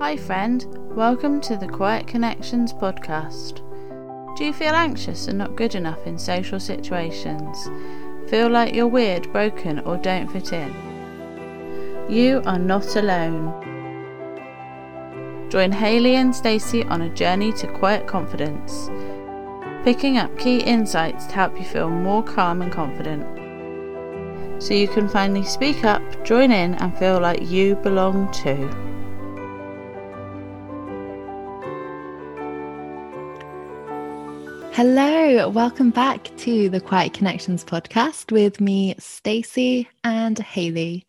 Hi, friend. Welcome to the Quiet Connections podcast. Do you feel anxious and not good enough in social situations? Feel like you're weird, broken, or don't fit in? You are not alone. Join Hayley and Stacey on a journey to quiet confidence, picking up key insights to help you feel more calm and confident. So you can finally speak up, join in, and feel like you belong too. Hello, welcome back to the Quiet Connections podcast with me, Stacey and Hayley.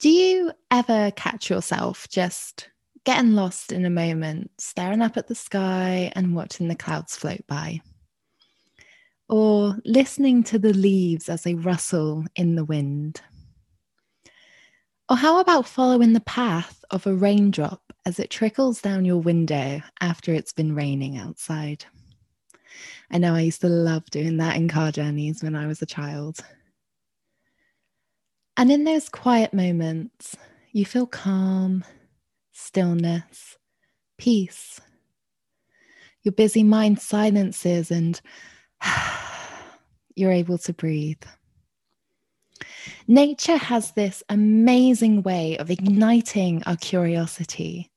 Do you ever catch yourself just getting lost in a moment, staring up at the sky and watching the clouds float by? Or listening to the leaves as they rustle in the wind? Or how about following the path of a raindrop as it trickles down your window after it's been raining outside? I know I used to love doing that in car journeys when I was a child. And in those quiet moments, you feel calm, stillness, peace. Your busy mind silences and you're able to breathe. Nature has this amazing way of igniting our curiosity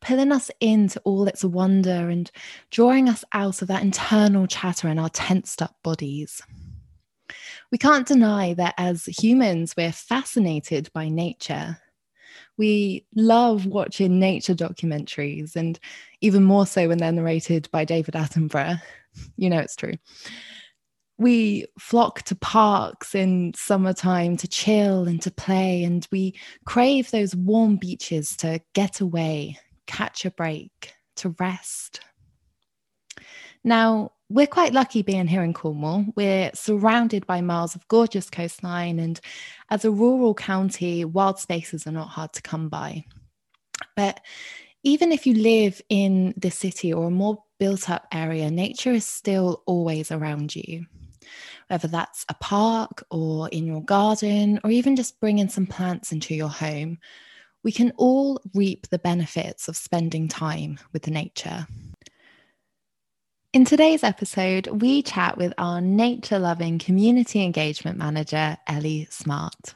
pulling us into all its wonder and drawing us out of that internal chatter in our tensed up bodies. We can't deny that as humans, we're fascinated by nature. We love watching nature documentaries, and even more so when they're narrated by David Attenborough. You know it's true. We flock to parks in summertime to chill and to play, and we crave those warm beaches to get away, catch a break, to rest. Now, we're quite lucky being here in Cornwall. We're surrounded by miles of gorgeous coastline, and as a rural county, wild spaces are not hard to come by. But even if you live in the city or a more built up area, nature is still always around you. Whether that's a park or in your garden, or even just bringing some plants into your home, we can all reap the benefits of spending time with nature. In today's episode, we chat with our nature loving community engagement manager, Ellie Smart,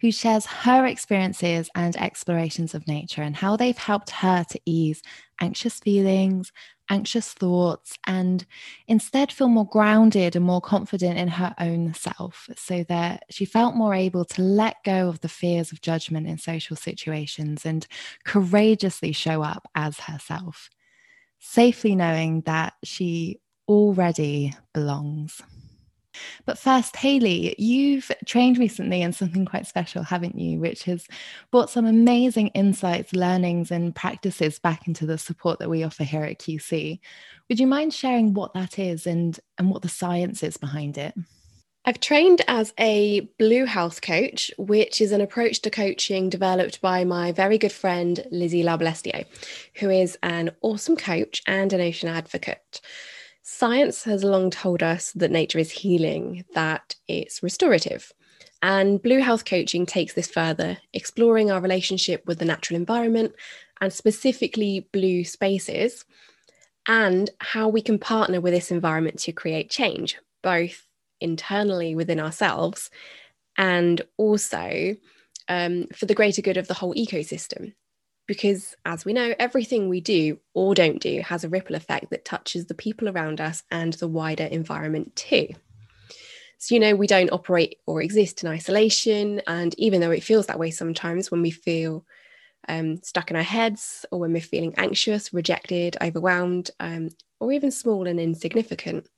who shares her experiences and explorations of nature and how they've helped her to ease anxious feelings anxious thoughts and instead feel more grounded and more confident in her own self so that she felt more able to let go of the fears of judgment in social situations and courageously show up as herself, safely knowing that she already belongs. But first, Hayley, you've trained recently in something quite special, haven't you? Which has brought some amazing insights, learnings, and practices back into the support that we offer here at QC. Would you mind sharing what that is and, and what the science is behind it? I've trained as a Blue Health coach, which is an approach to coaching developed by my very good friend Lizzie Larbalestier, who is an awesome coach and an ocean advocate. Science has long told us that nature is healing, that it's restorative. And Blue Health Coaching takes this further, exploring our relationship with the natural environment and specifically blue spaces, and how we can partner with this environment to create change, both internally within ourselves and also um, for the greater good of the whole ecosystem because as we know, everything we do or don't do has a ripple effect that touches the people around us and the wider environment too. So, you know, we don't operate or exist in isolation. And even though it feels that way sometimes when we feel um, stuck in our heads or when we're feeling anxious, rejected, overwhelmed, um, or even small and insignificant.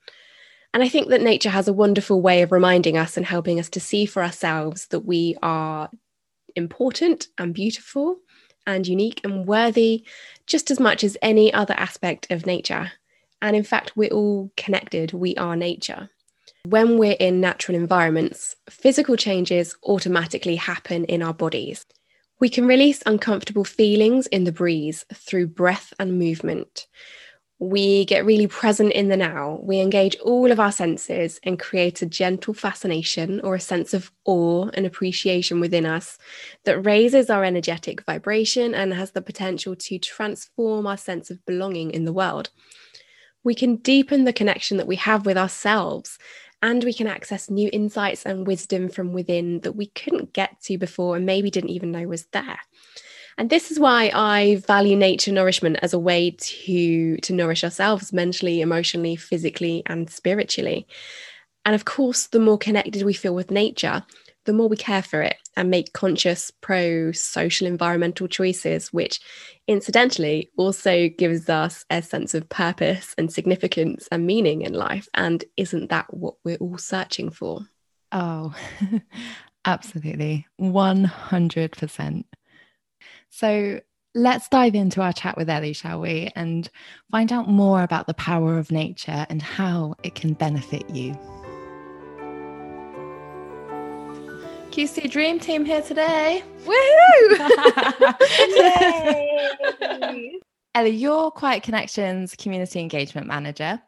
And I think that nature has a wonderful way of reminding us and helping us to see for ourselves that we are important and beautiful and unique and worthy just as much as any other aspect of nature. And in fact, we're all connected, we are nature. When we're in natural environments, physical changes automatically happen in our bodies. We can release uncomfortable feelings in the breeze through breath and movement. We get really present in the now. We engage all of our senses and create a gentle fascination or a sense of awe and appreciation within us that raises our energetic vibration and has the potential to transform our sense of belonging in the world. We can deepen the connection that we have with ourselves and we can access new insights and wisdom from within that we couldn't get to before and maybe didn't even know was there. And this is why I value nature nourishment as a way to, to nourish ourselves mentally, emotionally, physically, and spiritually. And of course, the more connected we feel with nature, the more we care for it and make conscious pro social environmental choices, which incidentally also gives us a sense of purpose and significance and meaning in life. And isn't that what we're all searching for? Oh, absolutely. 100%. So let's dive into our chat with Ellie, shall we? And find out more about the power of nature and how it can benefit you. QC Dream Team here today. Woohoo! Ellie, you're Quiet Connections Community Engagement Manager.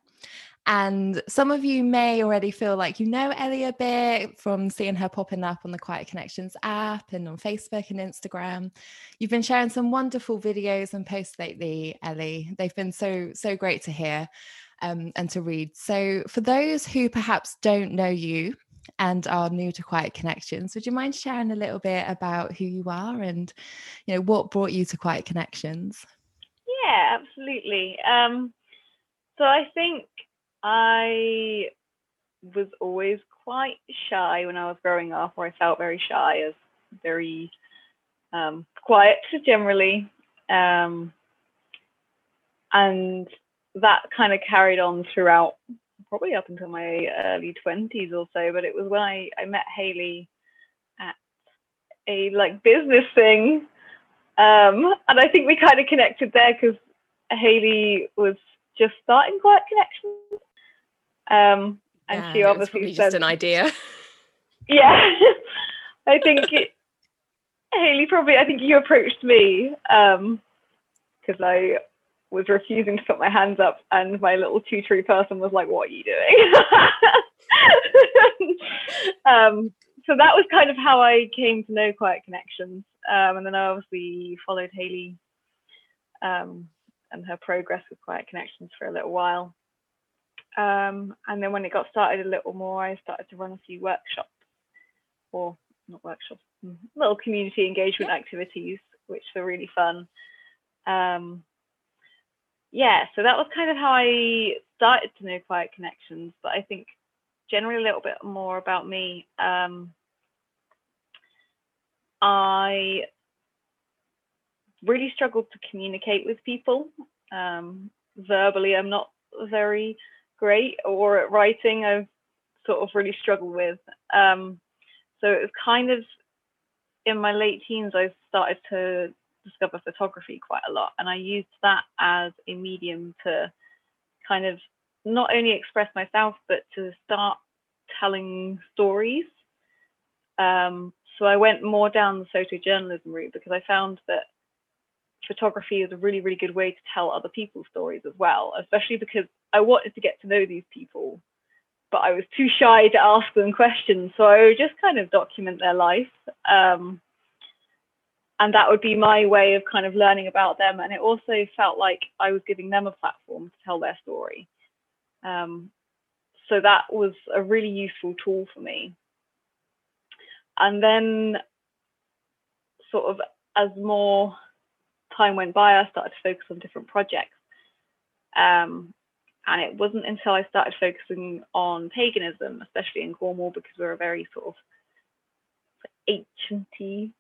And some of you may already feel like you know Ellie a bit from seeing her popping up on the Quiet Connections app and on Facebook and Instagram. You've been sharing some wonderful videos and posts lately, Ellie. They've been so, so great to hear um, and to read. So, for those who perhaps don't know you and are new to Quiet Connections, would you mind sharing a little bit about who you are and, you know, what brought you to Quiet Connections? Yeah, absolutely. Um, so I think I was always quite shy when I was growing up, or I felt very shy, as very um, quiet generally. Um, and that kind of carried on throughout probably up until my early 20s or so. But it was when I, I met Hayley at a like business thing. Um, and I think we kind of connected there because Hayley was just starting Quiet Connections um, and yeah, she obviously said, just an idea. Yeah, I think it, Hayley probably. I think you approached me because um, I was refusing to put my hands up, and my little tutory person was like, "What are you doing?" um, so that was kind of how I came to know Quiet Connections, um, and then I obviously followed Hayley um, and her progress with Quiet Connections for a little while. Um, and then when it got started a little more, I started to run a few workshops, or not workshops, mm, little community engagement yeah. activities, which were really fun. Um, yeah, so that was kind of how I started to know Quiet Connections. But I think generally a little bit more about me. Um, I really struggled to communicate with people. Um, verbally, I'm not very great or at writing I've sort of really struggled with. Um, so it was kind of in my late teens I started to discover photography quite a lot and I used that as a medium to kind of not only express myself but to start telling stories. Um, so I went more down the photojournalism route because I found that photography is a really, really good way to tell other people's stories as well, especially because I wanted to get to know these people, but I was too shy to ask them questions. So I would just kind of document their life. Um, and that would be my way of kind of learning about them. And it also felt like I was giving them a platform to tell their story. Um, so that was a really useful tool for me. And then, sort of, as more time went by, I started to focus on different projects. Um, and it wasn't until I started focusing on paganism, especially in Cornwall, because we're a very sort of ancienty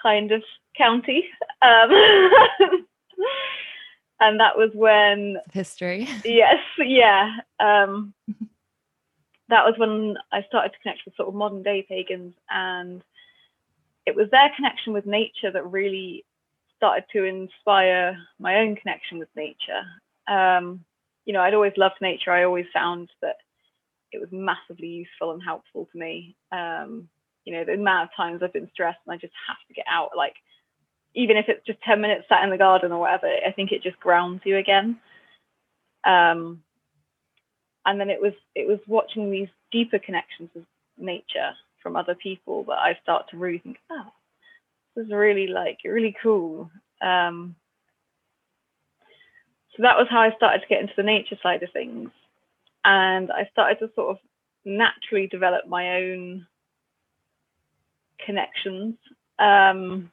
kind of county. Um, and that was when history. Yes, yeah. Um, that was when I started to connect with sort of modern day pagans, and it was their connection with nature that really started to inspire my own connection with nature. Um, you know, I'd always loved nature. I always found that it was massively useful and helpful to me. Um, you know, the amount of times I've been stressed and I just have to get out, like even if it's just 10 minutes sat in the garden or whatever, I think it just grounds you again. Um, and then it was it was watching these deeper connections with nature from other people that I start to really think, oh, is really like really cool. Um, so that was how I started to get into the nature side of things, and I started to sort of naturally develop my own connections. Um,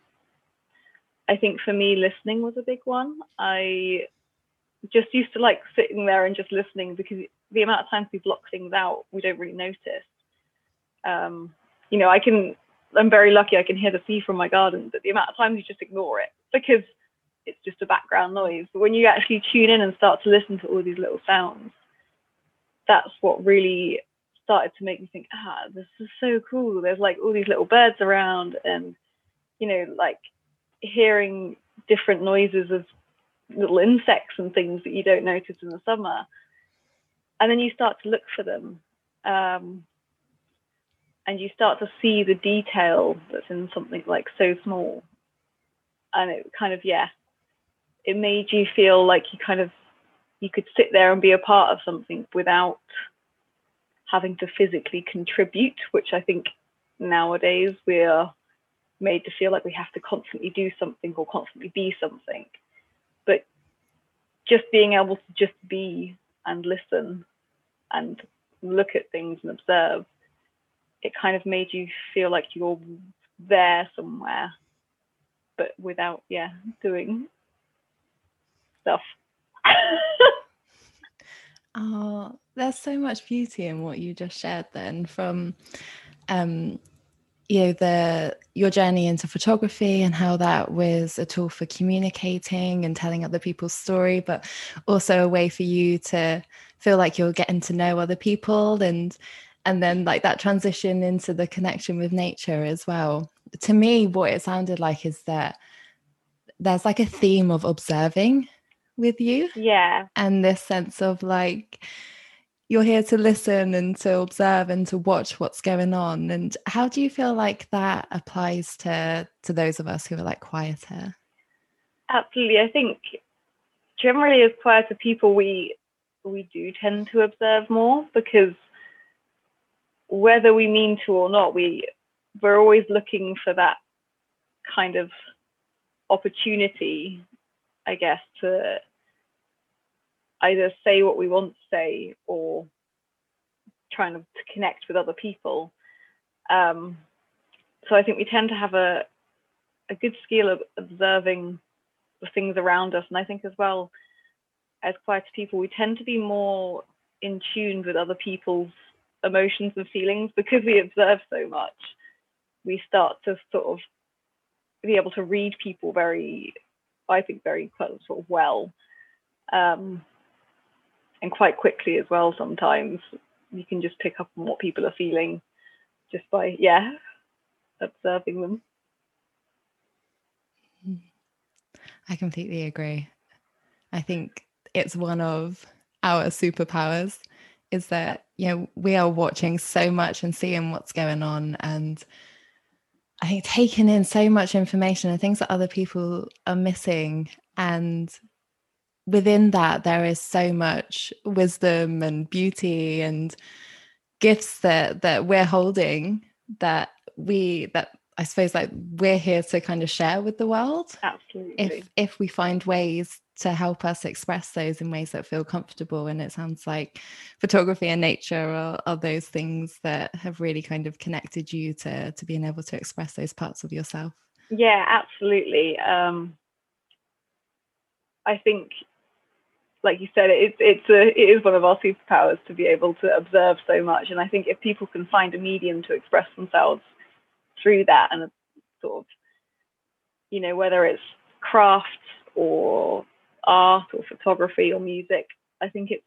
I think for me, listening was a big one. I just used to like sitting there and just listening because the amount of times we block things out, we don't really notice. Um, you know, I can, I'm very lucky I can hear the sea from my garden, but the amount of times you just ignore it because it's just a background noise. But when you actually tune in and start to listen to all these little sounds, that's what really started to make me think, ah, this is so cool. There's like all these little birds around, and you know, like hearing different noises of little insects and things that you don't notice in the summer. And then you start to look for them. Um, and you start to see the detail that's in something like so small. And it kind of, yeah, it made you feel like you kind of you could sit there and be a part of something without having to physically contribute, which I think nowadays we are made to feel like we have to constantly do something or constantly be something. But just being able to just be and listen and look at things and observe, it kind of made you feel like you're there somewhere, but without, yeah, doing stuff. oh, there's so much beauty in what you just shared then from um you know the your journey into photography and how that was a tool for communicating and telling other people's story but also a way for you to feel like you're getting to know other people and and then like that transition into the connection with nature as well. To me what it sounded like is that there's like a theme of observing with you. Yeah. And this sense of like you're here to listen and to observe and to watch what's going on. And how do you feel like that applies to to those of us who are like quieter? Absolutely. I think generally as quieter people we we do tend to observe more because whether we mean to or not we we're always looking for that kind of opportunity i guess to either say what we want to say or trying to connect with other people. Um, so I think we tend to have a a good skill of observing the things around us, and I think as well as quiet people, we tend to be more in tune with other people's emotions and feelings because we observe so much. We start to sort of be able to read people very, I think, very quite sort of well. Um, and quite quickly as well sometimes you can just pick up on what people are feeling just by yeah observing them i completely agree i think it's one of our superpowers is that you know we are watching so much and seeing what's going on and i think taking in so much information and things that other people are missing and within that there is so much wisdom and beauty and gifts that that we're holding that we that I suppose like we're here to kind of share with the world. Absolutely. If if we find ways to help us express those in ways that feel comfortable. And it sounds like photography and nature are, are those things that have really kind of connected you to to being able to express those parts of yourself. Yeah, absolutely. Um I think like you said, it's it's a it is one of our superpowers to be able to observe so much. And I think if people can find a medium to express themselves through that, and sort of, you know, whether it's crafts or art or photography or music, I think it's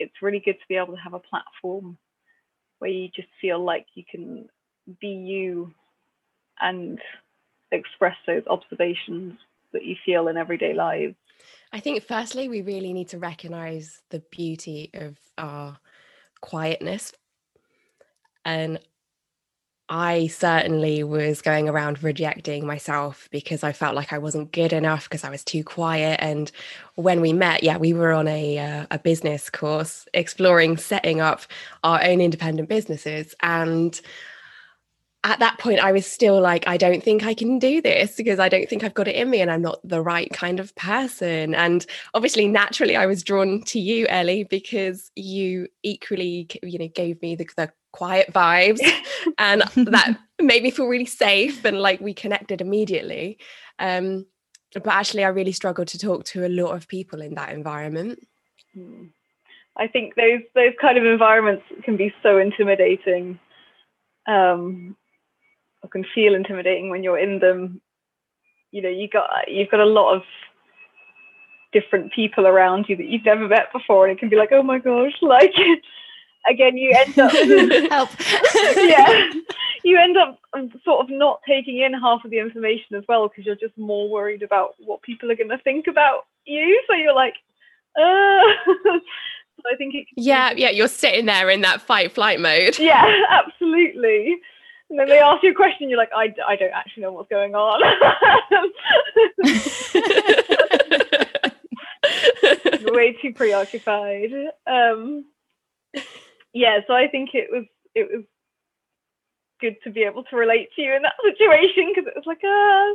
it's really good to be able to have a platform where you just feel like you can be you and express those observations that you feel in everyday lives. I think, firstly, we really need to recognize the beauty of our quietness. And I certainly was going around rejecting myself because I felt like I wasn't good enough because I was too quiet. And when we met, yeah, we were on a uh, a business course exploring setting up our own independent businesses, and at that point I was still like, I don't think I can do this because I don't think I've got it in me and I'm not the right kind of person. And obviously, naturally, I was drawn to you, Ellie, because you equally, you know, gave me the, the quiet vibes and that made me feel really safe and like we connected immediately. Um, but actually, I really struggled to talk to a lot of people in that environment. Hmm. I think those those kind of environments can be so intimidating. Um, or can feel intimidating when you're in them. You know, you got you've got a lot of different people around you that you've never met before, and it can be like, oh my gosh, like again, you end up help. yeah, you end up um, sort of not taking in half of the information as well because you're just more worried about what people are going to think about you. So you're like, uh. so I think it. Yeah, yeah, you're sitting there in that fight flight mode. Yeah, absolutely. And then they ask you a question, you're like, I, I don't actually know what's going on. way too preoccupied. Um, yeah, so I think it was it was good to be able to relate to you in that situation because it was like, ah,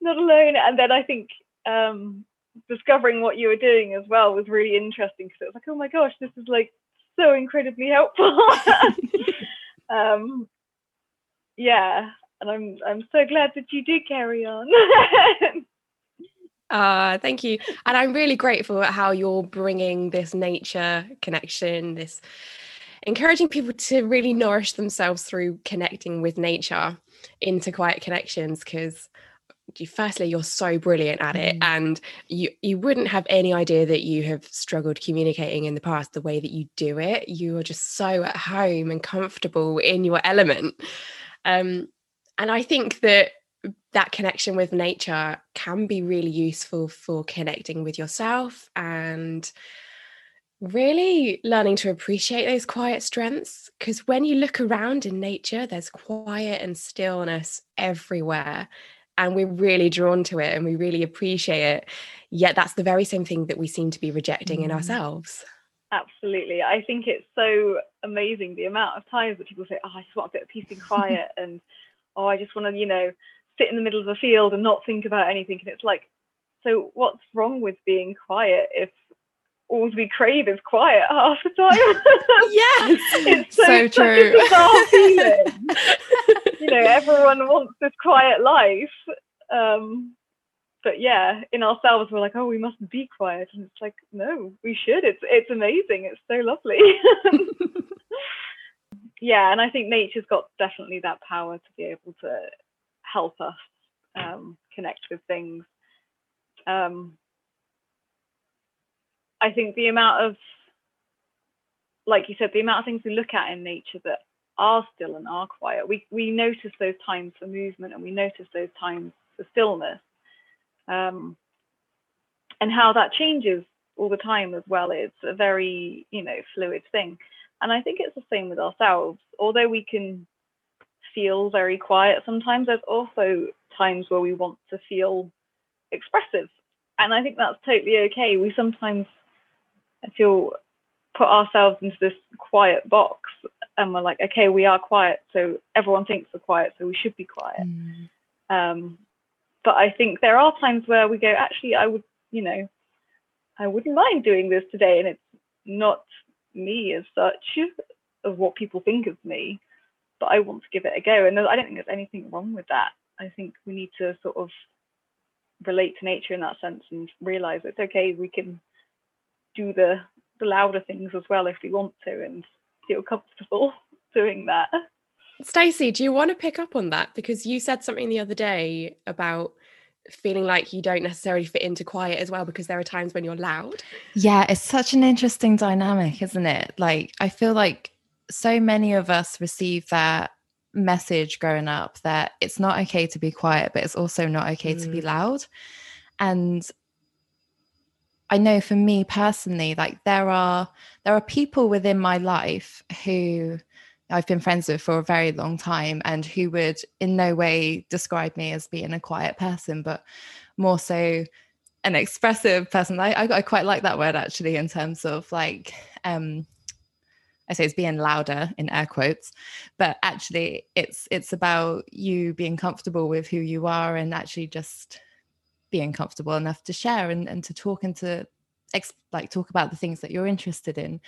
not alone. And then I think um, discovering what you were doing as well was really interesting because it was like, oh my gosh, this is like so incredibly helpful. um, yeah, and I'm I'm so glad that you did carry on. Uh, thank you. And I'm really grateful at how you're bringing this nature connection, this encouraging people to really nourish themselves through connecting with nature into quiet connections because firstly you're so brilliant at it mm. and you you wouldn't have any idea that you have struggled communicating in the past the way that you do it you are just so at home and comfortable in your element um, and i think that that connection with nature can be really useful for connecting with yourself and really learning to appreciate those quiet strengths because when you look around in nature there's quiet and stillness everywhere and we're really drawn to it and we really appreciate it. Yet that's the very same thing that we seem to be rejecting mm. in ourselves. Absolutely. I think it's so amazing the amount of times that people say oh i just want a bit of peace and quiet and oh i just want to you know sit in the middle of a field and not think about anything and it's like so what's wrong with being quiet if all we crave is quiet half the time. yes, it's so, so true. you know, everyone wants this quiet life. Um, but yeah, in ourselves, we're like, oh, we mustn't be quiet, and it's like, no, we should. It's it's amazing. It's so lovely. yeah, and I think nature's got definitely that power to be able to help us um, connect with things. Um, I think the amount of, like you said, the amount of things we look at in nature that are still and are quiet, we, we notice those times for movement and we notice those times for stillness. Um, and how that changes all the time as well. It's a very, you know, fluid thing. And I think it's the same with ourselves. Although we can feel very quiet sometimes, there's also times where we want to feel expressive. And I think that's totally okay. We sometimes I feel put ourselves into this quiet box and we're like, okay, we are quiet, so everyone thinks we're quiet, so we should be quiet. Mm. Um, but I think there are times where we go, actually, I would, you know, I wouldn't mind doing this today, and it's not me as such of what people think of me, but I want to give it a go. And I don't think there's anything wrong with that. I think we need to sort of relate to nature in that sense and realize it's okay. We can do the the louder things as well if we want to and feel comfortable doing that. Stacey, do you want to pick up on that? Because you said something the other day about feeling like you don't necessarily fit into quiet as well because there are times when you're loud. Yeah, it's such an interesting dynamic, isn't it? Like, I feel like so many of us receive that message growing up that it's not okay to be quiet, but it's also not okay mm. to be mm. loud. And I know for me personally, like there are there are people within my life who I've been friends with for a very long time and who would in no way describe me as being a quiet person, but more so an expressive person. I, I, I quite like that word actually in terms of like um I say it's being louder in air quotes, but actually it's it's about you being comfortable with who you are and actually just being comfortable enough to share and, and to talk and to ex- like talk about the things that you're interested in.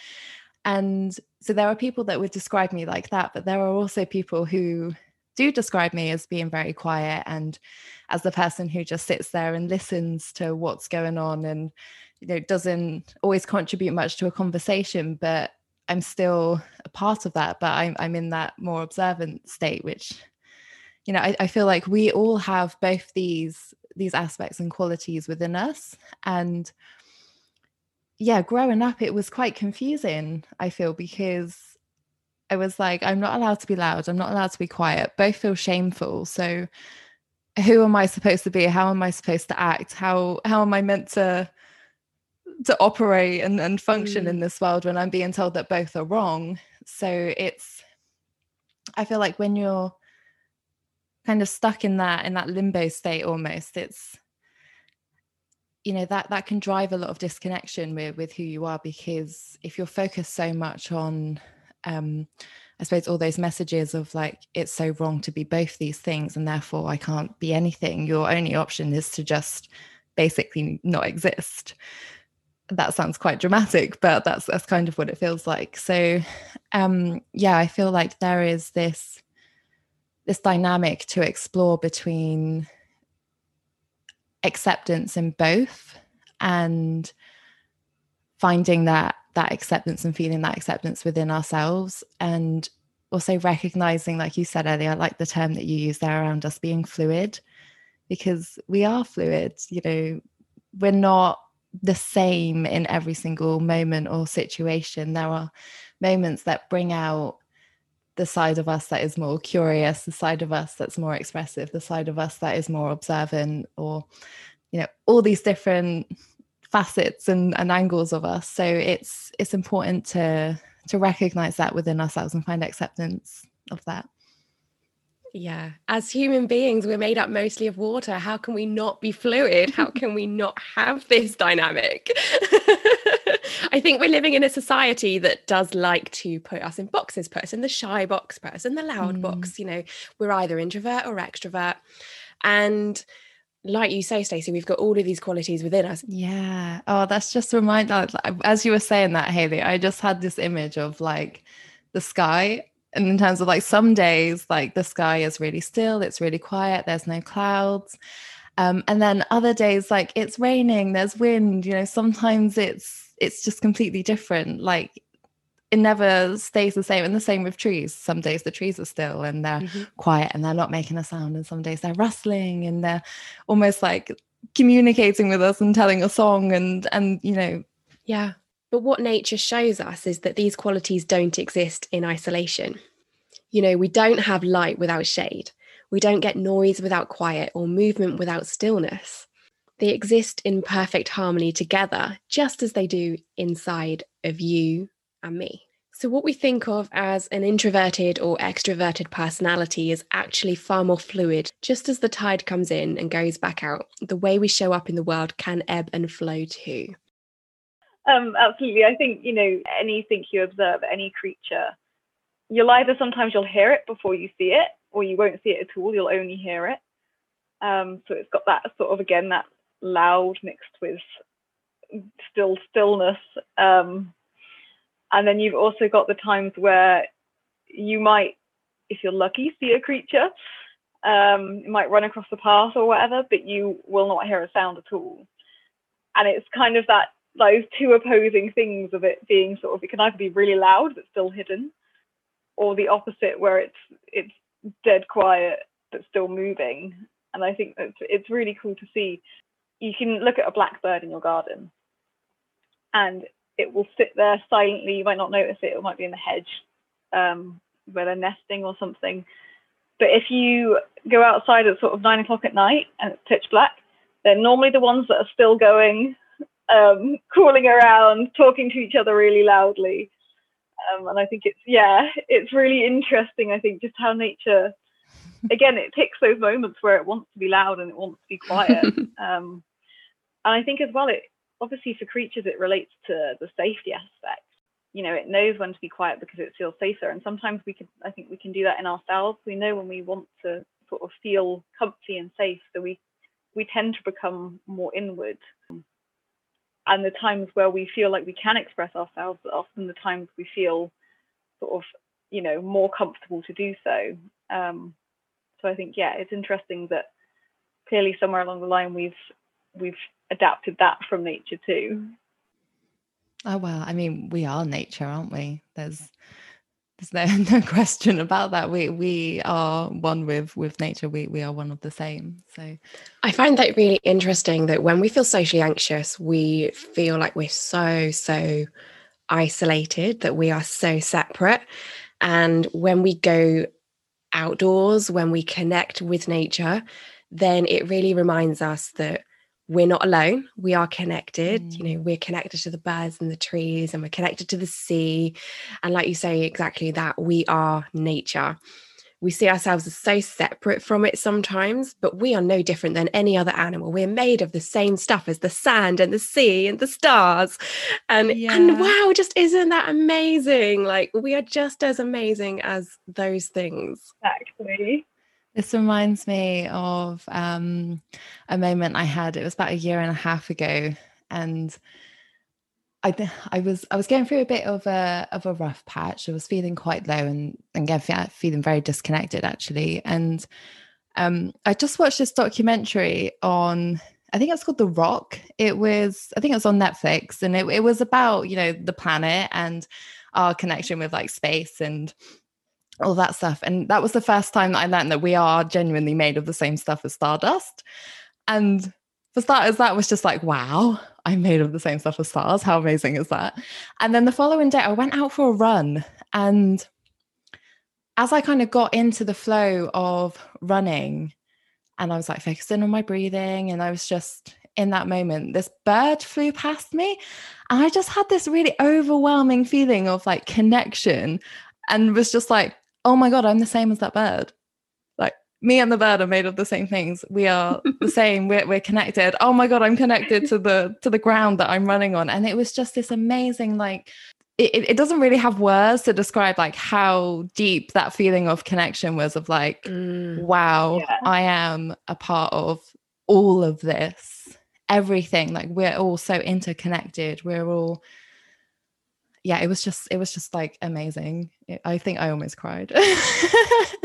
And so there are people that would describe me like that, but there are also people who do describe me as being very quiet and as the person who just sits there and listens to what's going on and you know doesn't always contribute much to a conversation but i'm still a part of that but i'm, I'm in that more observant state which you know I, I feel like we all have both these these aspects and qualities within us and yeah, growing up, it was quite confusing, I feel, because I was like, I'm not allowed to be loud. I'm not allowed to be quiet. Both feel shameful. So who am I supposed to be? How am I supposed to act? How how am I meant to to operate and, and function mm. in this world when I'm being told that both are wrong? So it's I feel like when you're kind of stuck in that in that limbo state almost, it's you know that that can drive a lot of disconnection with with who you are because if you're focused so much on um i suppose all those messages of like it's so wrong to be both these things and therefore i can't be anything your only option is to just basically not exist. That sounds quite dramatic but that's that's kind of what it feels like. So um yeah i feel like there is this this dynamic to explore between acceptance in both and finding that that acceptance and feeling that acceptance within ourselves. And also recognizing like you said earlier I like the term that you use there around us being fluid because we are fluid you know we're not the same in every single moment or situation. There are moments that bring out the side of us that is more curious, the side of us that's more expressive, the side of us that is more observant, or you know, all these different facets and, and angles of us. So it's it's important to to recognize that within ourselves and find acceptance of that. Yeah. As human beings, we're made up mostly of water. How can we not be fluid? How can we not have this dynamic? I think we're living in a society that does like to put us in boxes, put us in the shy box, put us in the loud mm. box. You know, we're either introvert or extrovert. And like you say, Stacey, we've got all of these qualities within us. Yeah. Oh, that's just a reminder. As you were saying that, Hayley, I just had this image of like the sky and in terms of like some days like the sky is really still it's really quiet there's no clouds um, and then other days like it's raining there's wind you know sometimes it's it's just completely different like it never stays the same and the same with trees some days the trees are still and they're mm-hmm. quiet and they're not making a sound and some days they're rustling and they're almost like communicating with us and telling a song and and you know yeah but what nature shows us is that these qualities don't exist in isolation. You know, we don't have light without shade. We don't get noise without quiet or movement without stillness. They exist in perfect harmony together, just as they do inside of you and me. So, what we think of as an introverted or extroverted personality is actually far more fluid. Just as the tide comes in and goes back out, the way we show up in the world can ebb and flow too. Um, absolutely. I think, you know, anything you observe, any creature, you'll either sometimes you'll hear it before you see it, or you won't see it at all, you'll only hear it. Um, so it's got that sort of again that loud mixed with still stillness. Um, and then you've also got the times where you might, if you're lucky, see a creature. Um, it might run across the path or whatever, but you will not hear a sound at all. And it's kind of that those two opposing things of it being sort of it can either be really loud but still hidden, or the opposite where it's it's dead quiet but still moving. And I think it's it's really cool to see. You can look at a blackbird in your garden, and it will sit there silently. You might not notice it. It might be in the hedge um, where they're nesting or something. But if you go outside at sort of nine o'clock at night and it's pitch black, they're normally the ones that are still going um, calling around, talking to each other really loudly. Um, and I think it's yeah, it's really interesting. I think just how nature, again, it picks those moments where it wants to be loud and it wants to be quiet. um, and I think as well, it obviously for creatures it relates to the safety aspect. You know, it knows when to be quiet because it feels safer. And sometimes we can, I think, we can do that in ourselves. We know when we want to sort of feel comfy and safe, so we we tend to become more inward and the times where we feel like we can express ourselves are often the times we feel sort of you know more comfortable to do so um, so i think yeah it's interesting that clearly somewhere along the line we've we've adapted that from nature too. Mm. Oh well i mean we are nature aren't we? There's there's no, no question about that. We we are one with with nature. We we are one of the same. So i find that really interesting that when we feel socially anxious we feel like we're so so isolated that we are so separate. And when we go outdoors when we connect with nature then it really reminds us that we're not alone. We are connected. Mm. you know we're connected to the birds and the trees and we're connected to the sea. And like you say exactly that we are nature we see ourselves as so separate from it sometimes but we are no different than any other animal. We're made of the same stuff as the sand and the sea and the stars. And yeah. and wow just isn't that amazing? Like we are just as amazing as those things. Exactly. This reminds me of um, a moment I had. It was about a year and a half ago, and I I was I was going through a bit of a of a rough patch. I was feeling quite low and and again feeling very disconnected actually. And um, I just watched this documentary on I think it's called The Rock. It was I think it was on Netflix, and it, it was about you know the planet and our connection with like space and all that stuff. And that was the first time that I learned that we are genuinely made of the same stuff as stardust. And for starters, that was just like, wow, I'm made of the same stuff as stars. How amazing is that? And then the following day, I went out for a run. And as I kind of got into the flow of running, and I was like focusing on my breathing, and I was just in that moment, this bird flew past me. And I just had this really overwhelming feeling of like connection and was just like, oh my God, I'm the same as that bird. Me and the bird are made of the same things. We are the same. We're, we're connected. Oh my God, I'm connected to the to the ground that I'm running on. And it was just this amazing, like it, it doesn't really have words to describe like how deep that feeling of connection was of like, mm, wow, yeah. I am a part of all of this, everything. Like we're all so interconnected. We're all yeah, it was just it was just like amazing. It, I think I almost cried. uh,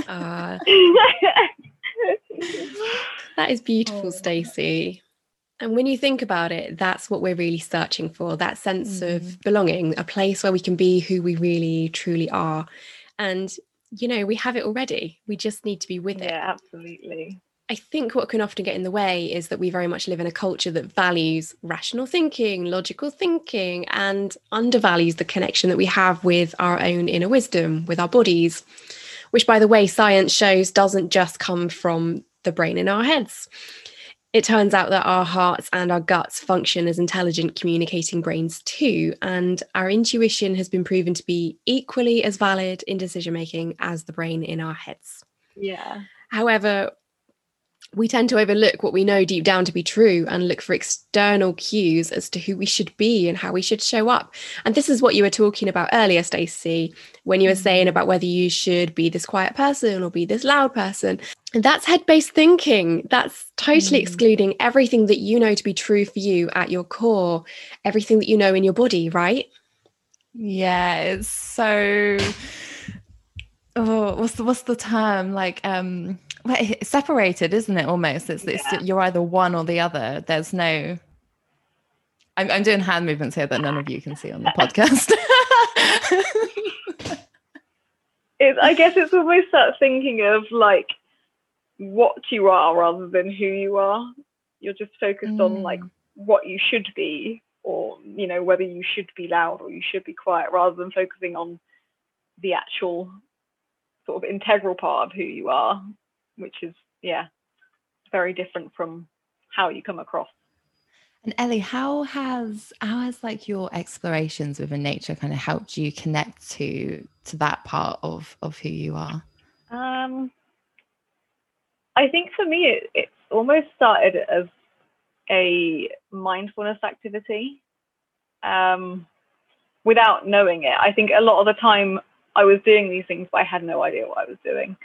that is beautiful, oh. Stacey. And when you think about it, that's what we're really searching for that sense mm. of belonging, a place where we can be who we really truly are. And, you know, we have it already. We just need to be with yeah, it. Yeah, absolutely. I think what can often get in the way is that we very much live in a culture that values rational thinking, logical thinking, and undervalues the connection that we have with our own inner wisdom, with our bodies, which, by the way, science shows doesn't just come from the brain in our heads. It turns out that our hearts and our guts function as intelligent communicating brains too, and our intuition has been proven to be equally as valid in decision making as the brain in our heads. Yeah. However, we tend to overlook what we know deep down to be true and look for external cues as to who we should be and how we should show up. And this is what you were talking about earlier, Stacey, when you were saying mm. about whether you should be this quiet person or be this loud person. And that's head based thinking. That's totally mm. excluding everything that you know to be true for you at your core, everything that you know in your body, right? Yeah, it's so. Oh, what's the what's the term? Like, um, well, it's separated, isn't it? Almost, it's, yeah. it's you're either one or the other. There's no. I'm, I'm doing hand movements here that none of you can see on the podcast. it's, I guess it's almost that thinking of like what you are rather than who you are. You're just focused mm. on like what you should be, or you know whether you should be loud or you should be quiet, rather than focusing on the actual sort of integral part of who you are which is yeah very different from how you come across And Ellie, how has how has like your explorations within nature kind of helped you connect to to that part of of who you are? Um, I think for me, it, it's almost started as a mindfulness activity um, without knowing it. I think a lot of the time I was doing these things, but I had no idea what I was doing.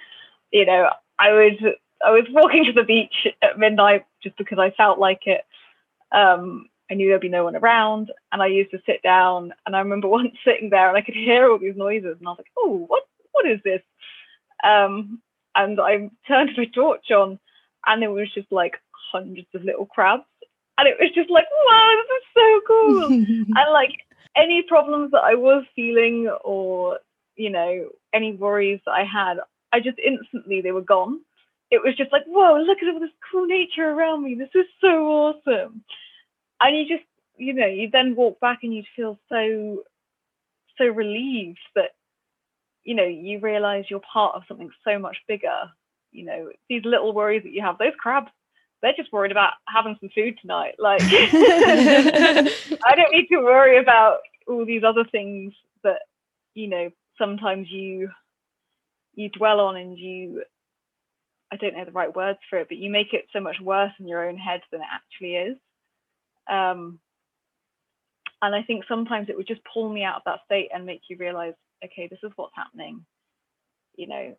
You know, I would I was walking to the beach at midnight just because I felt like it. Um, I knew there'd be no one around, and I used to sit down. And I remember once sitting there, and I could hear all these noises, and I was like, "Oh, what? What is this?" Um, and I turned my torch on, and it was just like hundreds of little crabs, and it was just like, "Wow, this is so cool!" and like any problems that I was feeling, or you know, any worries that I had, I just instantly they were gone it was just like, whoa, look at all this cool nature around me. This is so awesome. And you just, you know, you then walk back and you'd feel so, so relieved that, you know, you realize you're part of something so much bigger. You know, these little worries that you have, those crabs, they're just worried about having some food tonight. Like, I don't need to worry about all these other things that, you know, sometimes you you dwell on and you I don't know the right words for it, but you make it so much worse in your own head than it actually is. Um, and I think sometimes it would just pull me out of that state and make you realize, okay, this is what's happening. You know,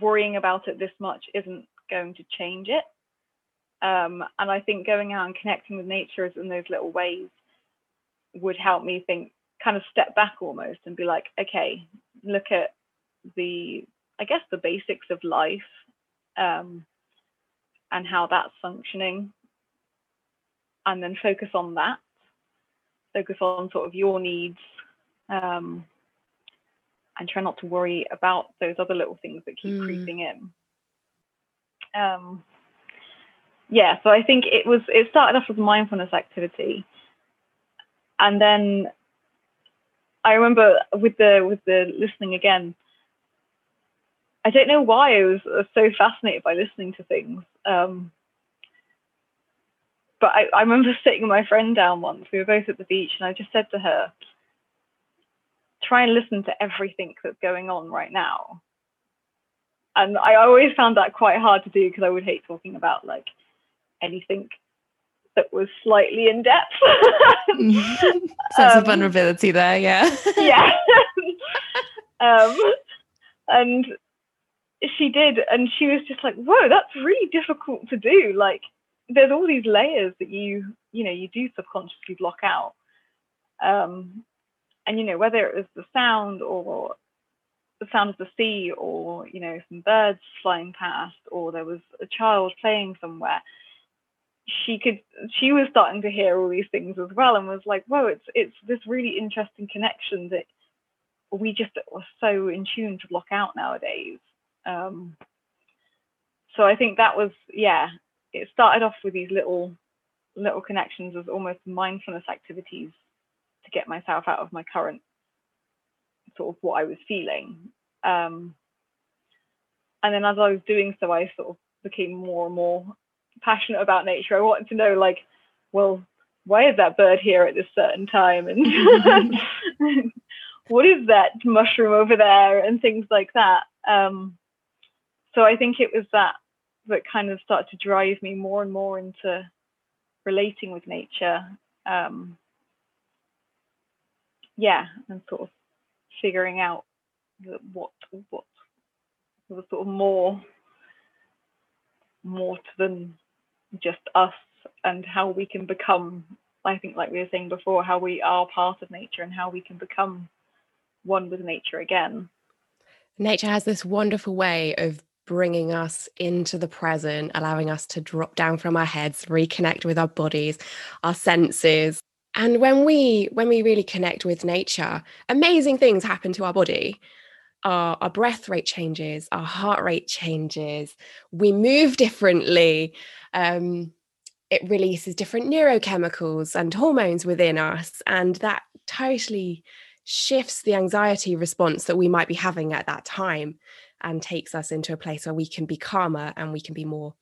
worrying about it this much isn't going to change it. Um, and I think going out and connecting with nature in those little ways would help me think, kind of step back almost and be like, okay, look at the, I guess, the basics of life um, and how that's functioning, and then focus on that. Focus on sort of your needs, um, and try not to worry about those other little things that keep mm. creeping in. Um, yeah, so I think it was it started off as a mindfulness activity, and then I remember with the with the listening again, I don't know why I was, so fascinated by listening to things. Um, but I, I remember sitting with my friend down once. We were both at the beach, and I just said to her, "Try and listen to everything that's going on right now." And I always found that quite hard to do because I would hate talking about like anything that was slightly in depth. Sense um, of vulnerability there, yeah. yeah. um, and she did and she was just like whoa that's really difficult to do. Like there's all these layers that you you know you do subconsciously block out. Um and you know whether it was the sound or the sound of the sea or you know some birds flying past or there was a child playing somewhere she could she was starting to hear all these things as well and was like whoa it's it's this really interesting connection that we just are so in tune to block out nowadays um, so I think that was yeah. It started off with these little little connections as almost mindfulness activities to get myself out of my current sort of what I was feeling. Um, and then as I was doing so, I sort of became more and more passionate about nature. I wanted to know, like, well, why is that bird here at this certain time? And what is that mushroom over there? And things like that. Um, so I think it was that that kind of started to drive me more and more into relating with nature. Um, yeah, and sort of figuring out that what what was sort of more more than just us and how we can become i think like we were saying before how we are part of nature and how we can become one with nature again nature has this wonderful way of bringing us into the present, allowing us to drop down from our heads, reconnect with our bodies, our senses. And when we when we really connect with nature, amazing things happen to our body. Our, our breath rate changes, our heart rate changes, we move differently. Um, it releases different neurochemicals and hormones within us, and that totally shifts the anxiety response that we might be having at that time and takes us into a place where we can be calmer and we can be more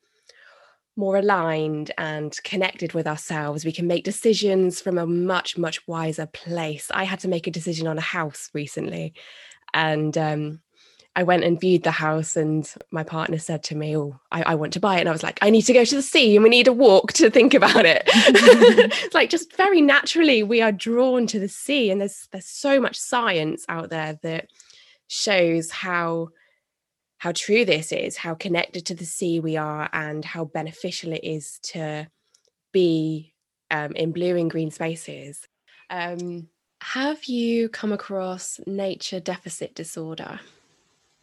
more aligned and connected with ourselves. We can make decisions from a much, much wiser place. I had to make a decision on a house recently, and um, I went and viewed the house, and my partner said to me, "Oh, I, I, want to buy it." And I was like, "I need to go to the sea, and we need a walk to think about it." it's like just very naturally, we are drawn to the sea, and there's there's so much science out there that shows how how true this is, how connected to the sea we are, and how beneficial it is to be um, in blue and green spaces. Um, have you come across nature deficit disorder?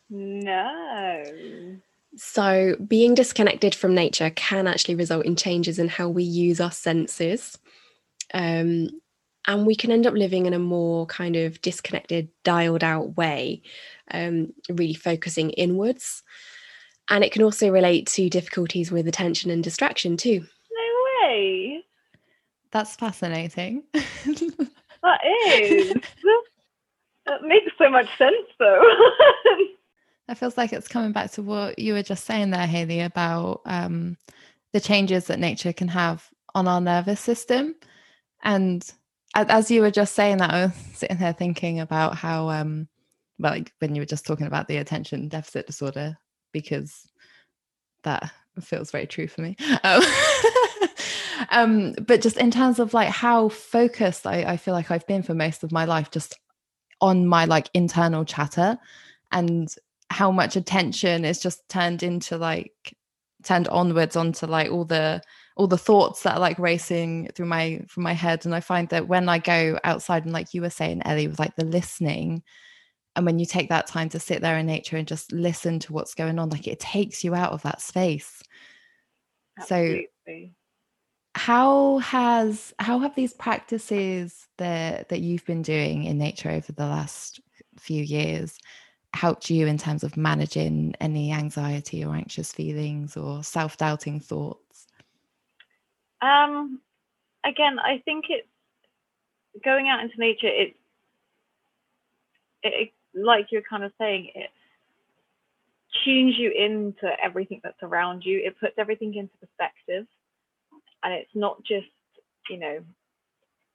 No. So, being disconnected from nature can actually result in changes in how we use our senses. Um, and we can end up living in a more kind of disconnected, dialed out way, um, really focusing inwards. And it can also relate to difficulties with attention and distraction too. No way. That's fascinating. that is. that makes so much sense though. It feels like it's coming back to what you were just saying there, Hayley, about um, the changes that nature can have on our nervous system. And as you were just saying that, I was sitting there thinking about how, um, well, like when you were just talking about the attention deficit disorder, because that feels very true for me. Um, um, but just in terms of like how focused I, I feel like I've been for most of my life, just on my like internal chatter and how much attention is just turned into like turned onwards onto like all the all the thoughts that are like racing through my from my head and i find that when i go outside and like you were saying ellie with like the listening and when you take that time to sit there in nature and just listen to what's going on like it takes you out of that space Absolutely. so how has how have these practices that that you've been doing in nature over the last few years helped you in terms of managing any anxiety or anxious feelings or self-doubting thoughts um again i think it's going out into nature it, it like you're kind of saying it tunes you into everything that's around you it puts everything into perspective and it's not just you know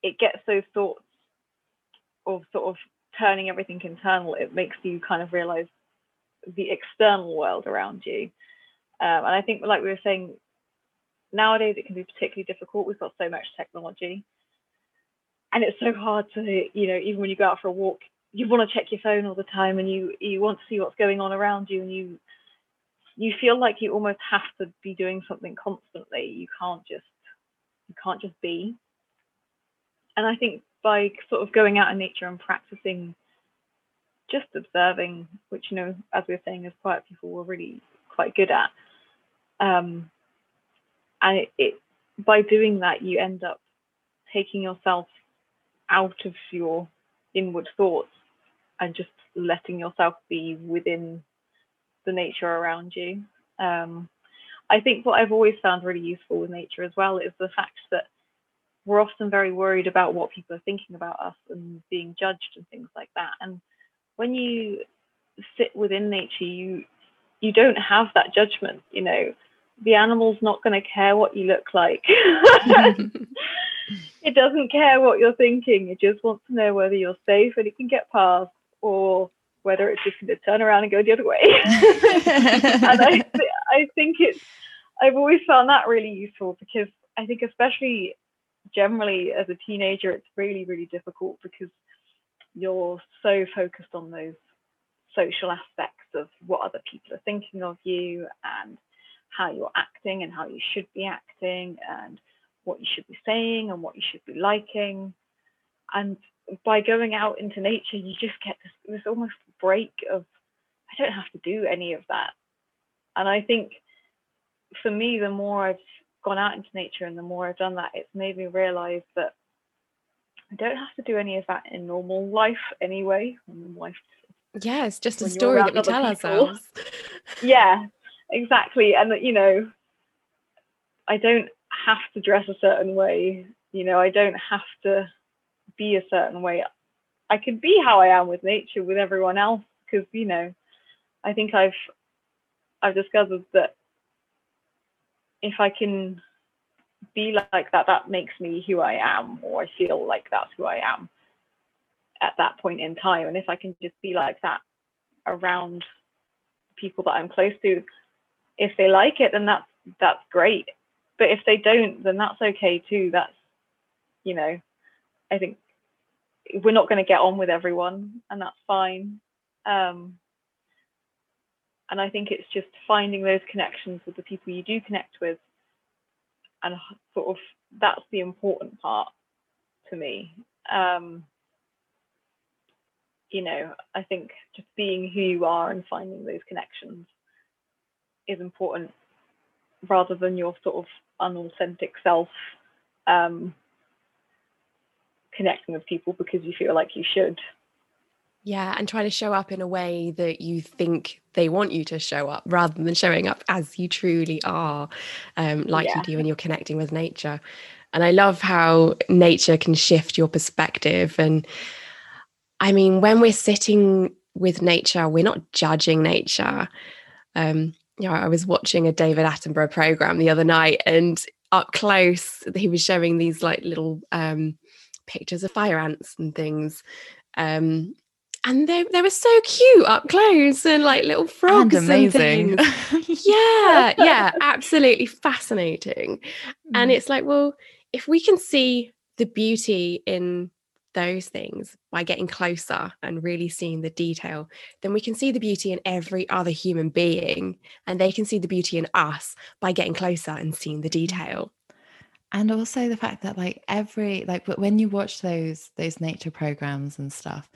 it gets those thoughts of sort of turning everything internal, it makes you kind of realize the external world around you. Um, and I think, like we were saying, nowadays it can be particularly difficult. We've got so much technology, and it's so hard to, you know, even when you go out for a walk, you want to check your phone all the time, and you you want to see what's going on around you, and you you feel like you almost have to be doing something constantly. You can't just you can't just be. And I think by sort of going out in nature and practicing just observing, which you know, as we are saying, as quiet people were really quite good at. Um, and it, it by doing that, you end up taking yourself out of your inward thoughts and just letting yourself be within the nature around you. Um, I think what I've always found really useful with nature as well is the fact that we're often very worried about what people are thinking about us and being judged and things like that. And when you sit within nature, you you don't have that judgment. You know, the animal's not going to care what you look like. it doesn't care what you're thinking. It just wants to know whether you're safe and it can get past, or whether it's just going to turn around and go the other way. and I, th- I think it's. I've always found that really useful because I think, especially generally as a teenager, it's really, really difficult because you're so focused on those social aspects of what other people are thinking of you and how you're acting and how you should be acting and what you should be saying and what you should be liking. And by going out into nature, you just get this, this almost break of, I don't have to do any of that. And I think for me, the more I've gone out into nature and the more I've done that, it's made me realize that I don't have to do any of that in normal life anyway. Life, yeah, it's just a story that we tell people. ourselves. yeah, exactly. And you know, I don't have to dress a certain way. You know, I don't have to be a certain way. I can be how I am with nature, with everyone else, because you know, I think I've I've discovered that if I can be like that, that makes me who I am, or I feel like that's who I am at that point in time. And if I can just be like that around people that I'm close to, if they like it, then that's that's great. But if they don't, then that's okay too. That's you know, I think we're not going to get on with everyone, and that's fine. Um, and I think it's just finding those connections with the people you do connect with, and sort of that's the important part to me. Um, you know, I think just being who you are and finding those connections is important rather than your sort of unauthentic self um, connecting with people because you feel like you should. Yeah, and try to show up in a way that you think they want you to show up rather than showing up as you truly are, um, like yeah. you do when you're connecting with nature. And I love how nature can shift your perspective. And I mean, when we're sitting with nature, we're not judging nature. Um, you know, I was watching a David Attenborough program the other night, and up close, he was showing these like little um, pictures of fire ants and things. Um, and they, they were so cute up close and like little frogs and amazing and yeah yeah absolutely fascinating mm. and it's like well if we can see the beauty in those things by getting closer and really seeing the detail, then we can see the beauty in every other human being. And they can see the beauty in us by getting closer and seeing the detail. And also the fact that like every like when you watch those those nature programs and stuff,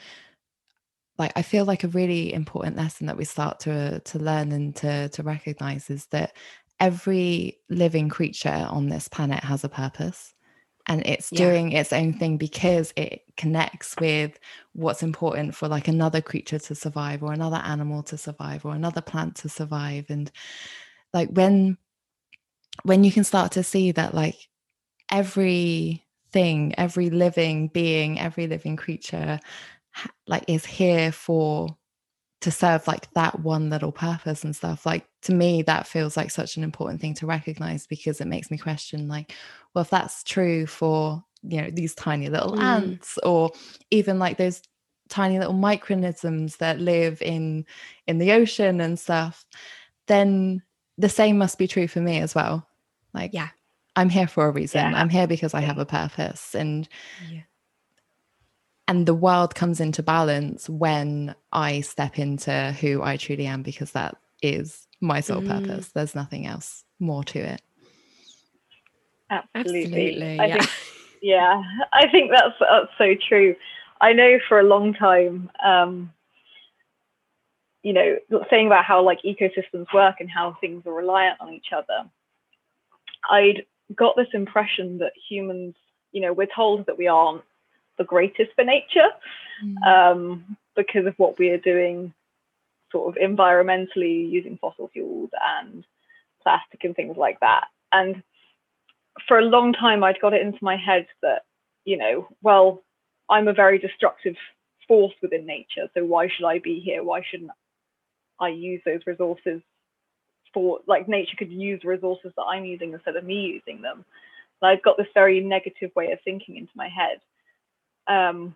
like I feel like a really important lesson that we start to to learn and to to recognize is that every living creature on this planet has a purpose and it's yeah. doing its own thing because it connects with what's important for like another creature to survive or another animal to survive or another plant to survive and like when when you can start to see that like every thing every living being every living creature like is here for to serve like that one little purpose and stuff. Like to me that feels like such an important thing to recognize because it makes me question like well if that's true for you know these tiny little mm. ants or even like those tiny little microorganisms that live in in the ocean and stuff then the same must be true for me as well. Like yeah i'm here for a reason yeah. i'm here because i have a purpose and yeah and the world comes into balance when I step into who I truly am because that is my sole mm. purpose. There's nothing else more to it. Absolutely. Absolutely I yeah. Think, yeah, I think that's that's so true. I know for a long time, um, you know, saying about how like ecosystems work and how things are reliant on each other. I'd got this impression that humans, you know, we're told that we aren't the greatest for nature mm. um, because of what we are doing sort of environmentally using fossil fuels and plastic and things like that. And for a long time, I'd got it into my head that, you know, well, I'm a very destructive force within nature. So why should I be here? Why shouldn't I use those resources for, like, nature could use resources that I'm using instead of me using them? I've got this very negative way of thinking into my head. Um,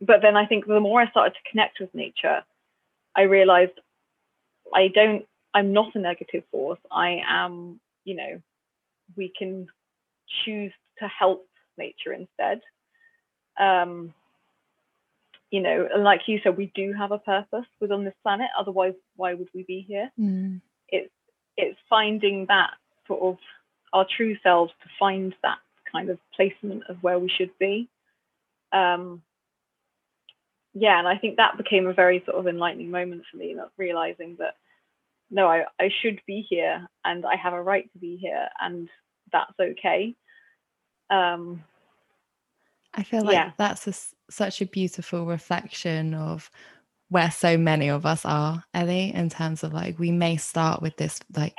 but then I think the more I started to connect with nature, I realized I don't, I'm not a negative force. I am, you know, we can choose to help nature instead. Um, you know, and like you said, we do have a purpose within this planet. Otherwise, why would we be here? Mm. It's it's finding that sort of our true selves to find that kind of placement of where we should be um, yeah, and I think that became a very sort of enlightening moment for me, not realizing that no, I, I should be here and I have a right to be here and that's okay. Um, I feel like yeah. that's a, such a beautiful reflection of where so many of us are, Ellie, in terms of like we may start with this like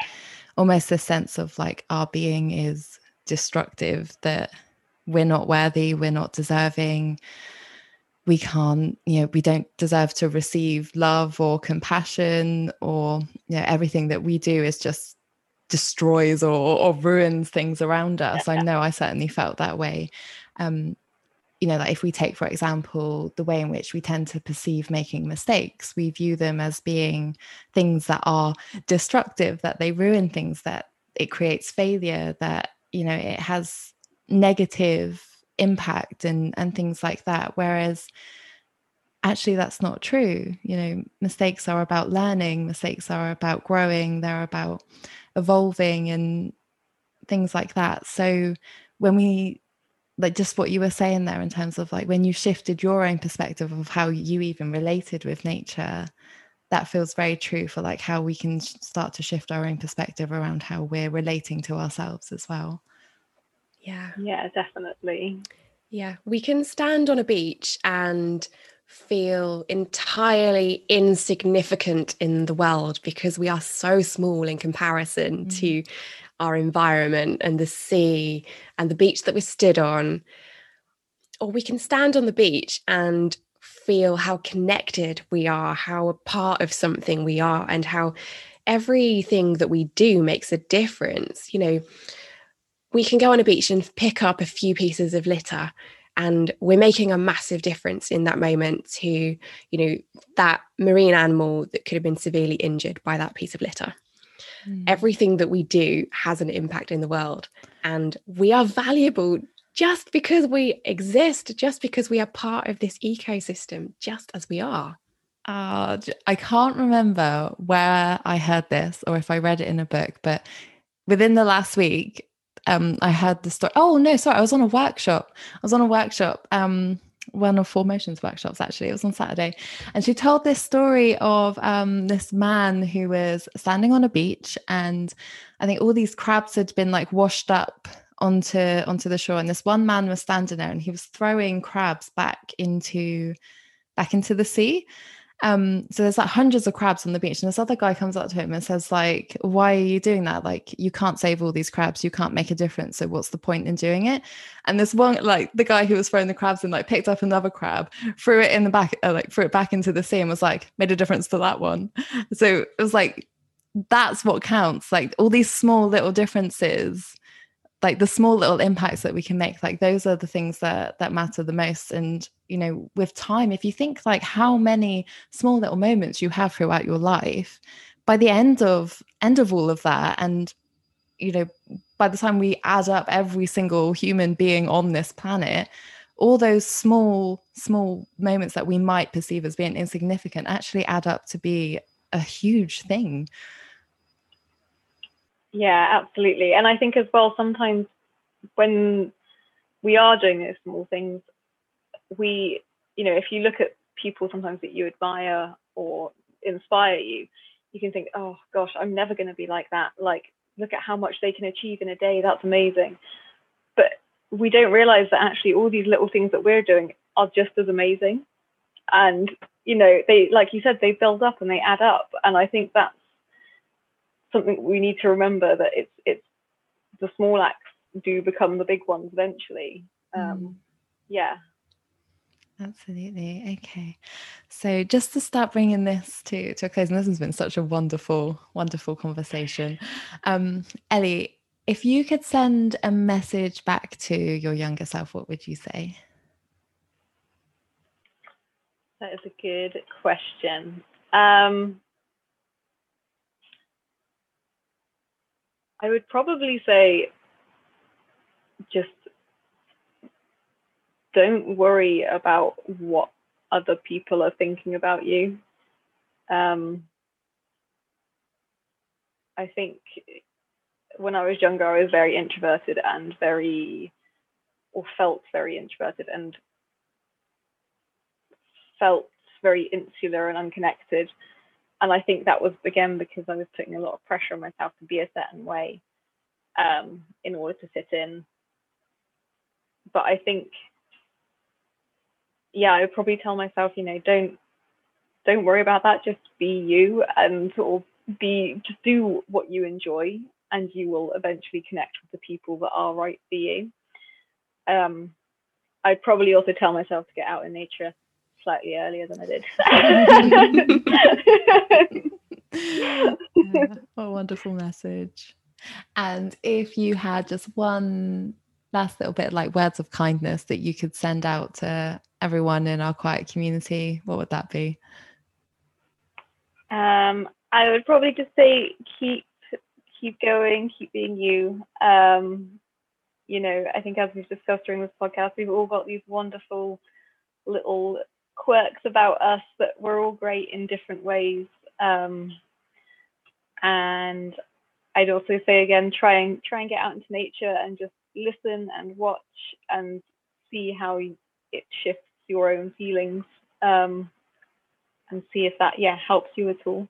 almost a sense of like our being is destructive that we're not worthy, we're not deserving, we can't, you know, we don't deserve to receive love or compassion, or you know, everything that we do is just destroys or, or ruins things around us. I know I certainly felt that way. Um, you know, like if we take, for example, the way in which we tend to perceive making mistakes, we view them as being things that are destructive, that they ruin things, that it creates failure, that, you know, it has negative impact and, and things like that. Whereas actually, that's not true. You know, mistakes are about learning, mistakes are about growing, they're about evolving and things like that. So when we like just what you were saying there in terms of like when you shifted your own perspective of how you even related with nature that feels very true for like how we can start to shift our own perspective around how we're relating to ourselves as well. Yeah. Yeah definitely. Yeah we can stand on a beach and feel entirely insignificant in the world because we are so small in comparison mm. to our environment and the sea and the beach that we stood on. Or we can stand on the beach and feel how connected we are, how a part of something we are, and how everything that we do makes a difference. You know, we can go on a beach and pick up a few pieces of litter and we're making a massive difference in that moment to you know that marine animal that could have been severely injured by that piece of litter Mm. Everything that we do has an impact in the world. And we are valuable just because we exist, just because we are part of this ecosystem, just as we are. Uh, I can't remember where I heard this or if I read it in a book, but within the last week, um, I heard the story. Oh no, sorry, I was on a workshop. I was on a workshop. Um, one of Four Motions workshops actually. It was on saturday. And she told this story of um, this man who was standing on a beach and i think all these crabs had been like washed up onto onto the shore and this one man was standing there and he was throwing crabs back into back into the sea um, so there's like hundreds of crabs on the beach, and this other guy comes up to him and says, like, why are you doing that? Like, you can't save all these crabs, you can't make a difference. So what's the point in doing it? And this one, like the guy who was throwing the crabs and like picked up another crab, threw it in the back, uh, like threw it back into the sea and was like, made a difference to that one. So it was like that's what counts. Like all these small little differences like the small little impacts that we can make like those are the things that that matter the most. And you know with time if you think like how many small little moments you have throughout your life by the end of end of all of that and you know by the time we add up every single human being on this planet all those small small moments that we might perceive as being insignificant actually add up to be a huge thing yeah, absolutely. And I think as well, sometimes when we are doing those small things, we, you know, if you look at people sometimes that you admire or inspire you, you can think, oh gosh, I'm never going to be like that. Like, look at how much they can achieve in a day. That's amazing. But we don't realize that actually all these little things that we're doing are just as amazing. And, you know, they, like you said, they build up and they add up. And I think that's something we need to remember that it's it's the small acts do become the big ones eventually. Um, mm. Yeah. Absolutely. Okay. So just to start bringing this to, to a close, and this has been such a wonderful, wonderful conversation. Um, Ellie, if you could send a message back to your younger self, what would you say? That is a good question. Um, I would probably say just don't worry about what other people are thinking about you. Um, I think when I was younger, I was very introverted and very, or felt very introverted and felt very insular and unconnected and I think that was again because I was putting a lot of pressure on myself to be a certain way um, in order to fit in. But I think, yeah, I would probably tell myself, you know, don't don't worry about that. Just be you and of be just do what you enjoy, and you will eventually connect with the people that are right for you. Um, I'd probably also tell myself to get out in nature slightly earlier than I did. yeah, what a wonderful message. And if you had just one last little bit like words of kindness that you could send out to everyone in our quiet community, what would that be? Um, I would probably just say keep keep going, keep being you. Um, you know, I think as we've discussed during this podcast, we've all got these wonderful little quirks about us that we're all great in different ways. Um, and I'd also say again, try and try and get out into nature and just listen and watch and see how it shifts your own feelings um, and see if that yeah helps you at all.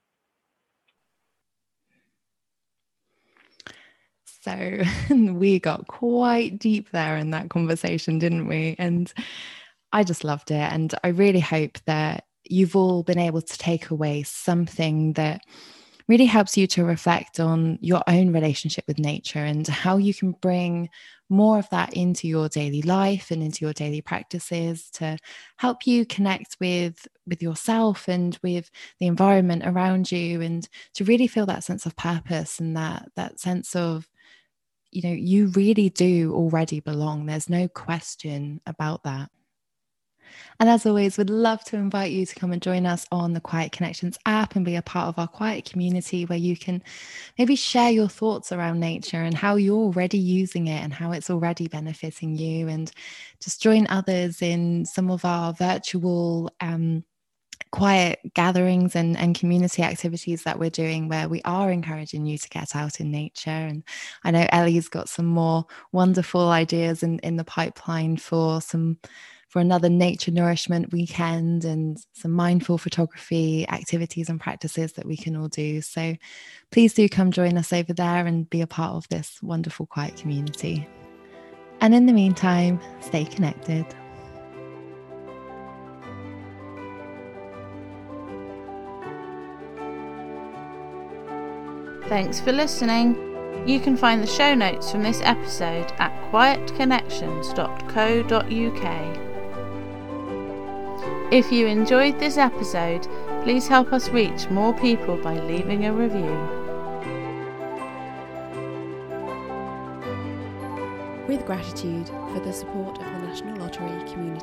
So we got quite deep there in that conversation, didn't we? And I just loved it. And I really hope that you've all been able to take away something that really helps you to reflect on your own relationship with nature and how you can bring more of that into your daily life and into your daily practices to help you connect with with yourself and with the environment around you and to really feel that sense of purpose and that that sense of you know you really do already belong there's no question about that and as always, we'd love to invite you to come and join us on the Quiet Connections app and be a part of our quiet community where you can maybe share your thoughts around nature and how you're already using it and how it's already benefiting you. And just join others in some of our virtual um, quiet gatherings and, and community activities that we're doing where we are encouraging you to get out in nature. And I know Ellie's got some more wonderful ideas in, in the pipeline for some for another nature nourishment weekend and some mindful photography activities and practices that we can all do. So please do come join us over there and be a part of this wonderful quiet community. And in the meantime, stay connected. Thanks for listening. You can find the show notes from this episode at quietconnections.co.uk. If you enjoyed this episode, please help us reach more people by leaving a review. With gratitude for the support of the National Lottery Community.